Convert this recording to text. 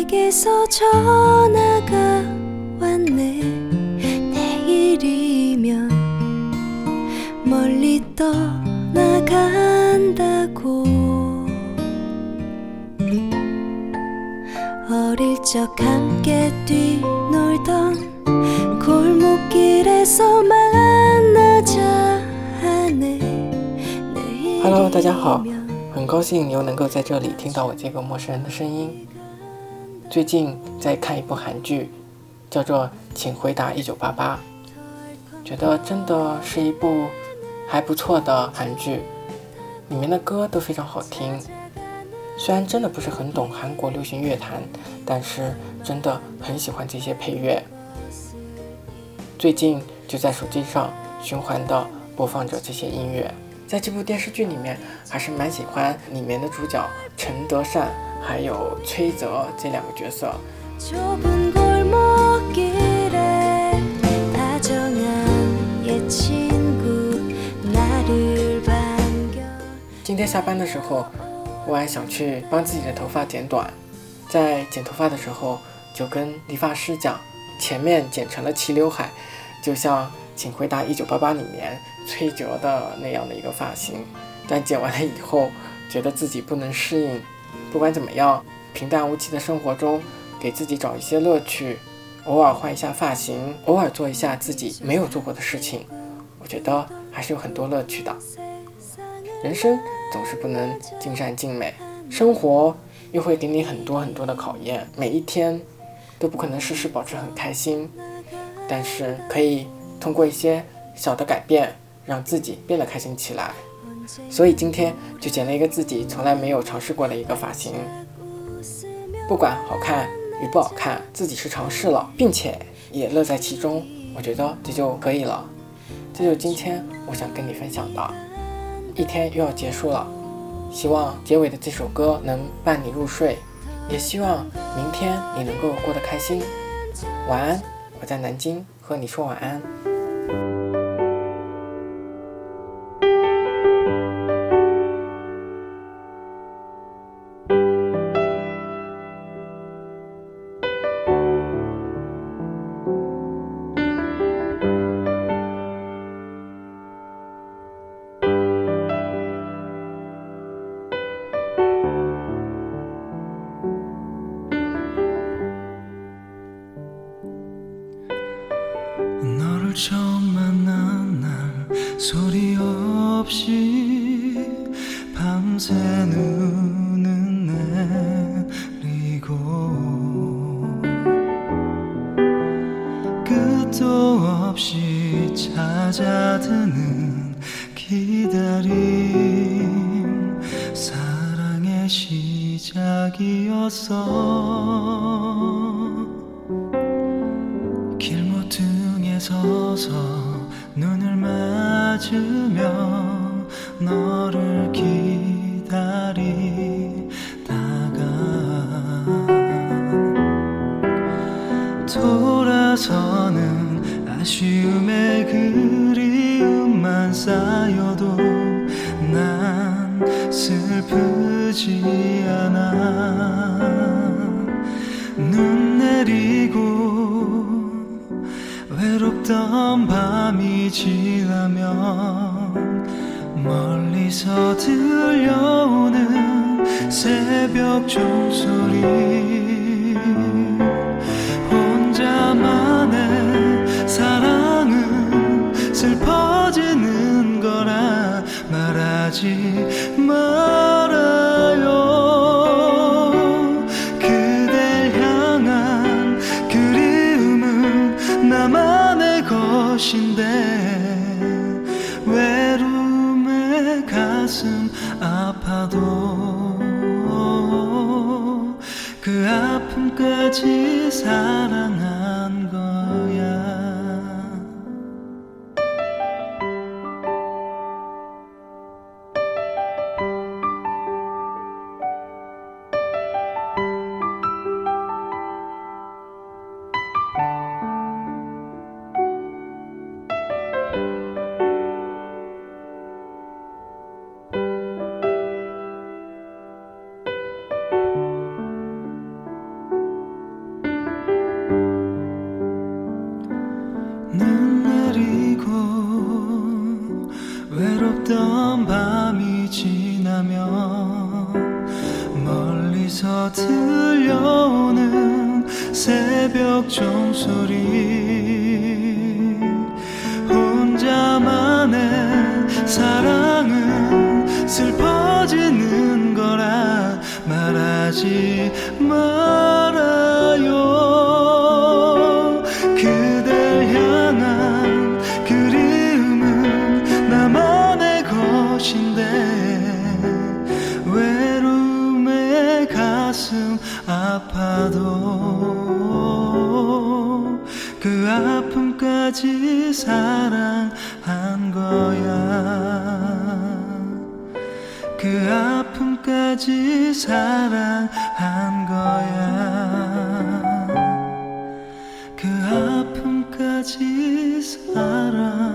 친구에게서 전화가 왔네 내일이면 멀리 떠나간다고 어릴 적 함께 뛰놀던 골목길에서 만나자 하네 Hello，大家好，很高兴又能够在这里听到我这个陌生人的声音。 最近在看一部韩剧，叫做《请回答一九八八》，觉得真的是一部还不错的韩剧，里面的歌都非常好听。虽然真的不是很懂韩国流行乐坛，但是真的很喜欢这些配乐。最近就在手机上循环的播放着这些音乐。在这部电视剧里面，还是蛮喜欢里面的主角陈德善还有崔泽这两个角色。今天下班的时候，我还想去帮自己的头发剪短。在剪头发的时候，就跟理发师讲，前面剪成了齐刘海，就像《请回答一九八八》里面崔哲的那样的一个发型。但剪完了以后，觉得自己不能适应，不管怎么样，平淡无奇的生活中，给自己找一些乐趣，偶尔换一下发型，偶尔做一下自己没有做过的事情，我觉得还是有很多乐趣的。人生总是不能尽善尽美，生活又会给你很多很多的考验，每一天都不可能事事保持很开心，但是可以通过一些小的改变，让自己变得开心起来。所以今天就剪了一个自己从来没有尝试过的一个发型，不管好看与不好看，自己是尝试了，并且也乐在其中，我觉得这就可以了。这就是今天我想跟你分享的。一天又要结束了，希望结尾的这首歌能伴你入睡，也希望明天你能够过得开心。晚安，我在南京和你说晚安。 너를 처음 만난 날 소리 없이 밤새 눈은 내리고 끝도 없이 찾아드는 기다림 사랑의 시작이었어 서서 눈을 맞으며 너를 기다리다가 돌아서는 아쉬움의 그리움만 쌓여도 난 슬프지 않아 외롭던 밤이 지나면 멀리서 들려오는 새벽 종소리. 혼자만의 사랑은 슬퍼지는 거라 말하지 아픔까지 사랑 외롭던 밤이 지나면 멀리서 들려오는 새벽 종소리 혼자만의 사랑은 슬퍼지는 거라 말하지 말 가슴 아파도 그 아픔까지 사랑한 거야. 그 아픔까지 사랑한 거야. 그 아픔까지 사랑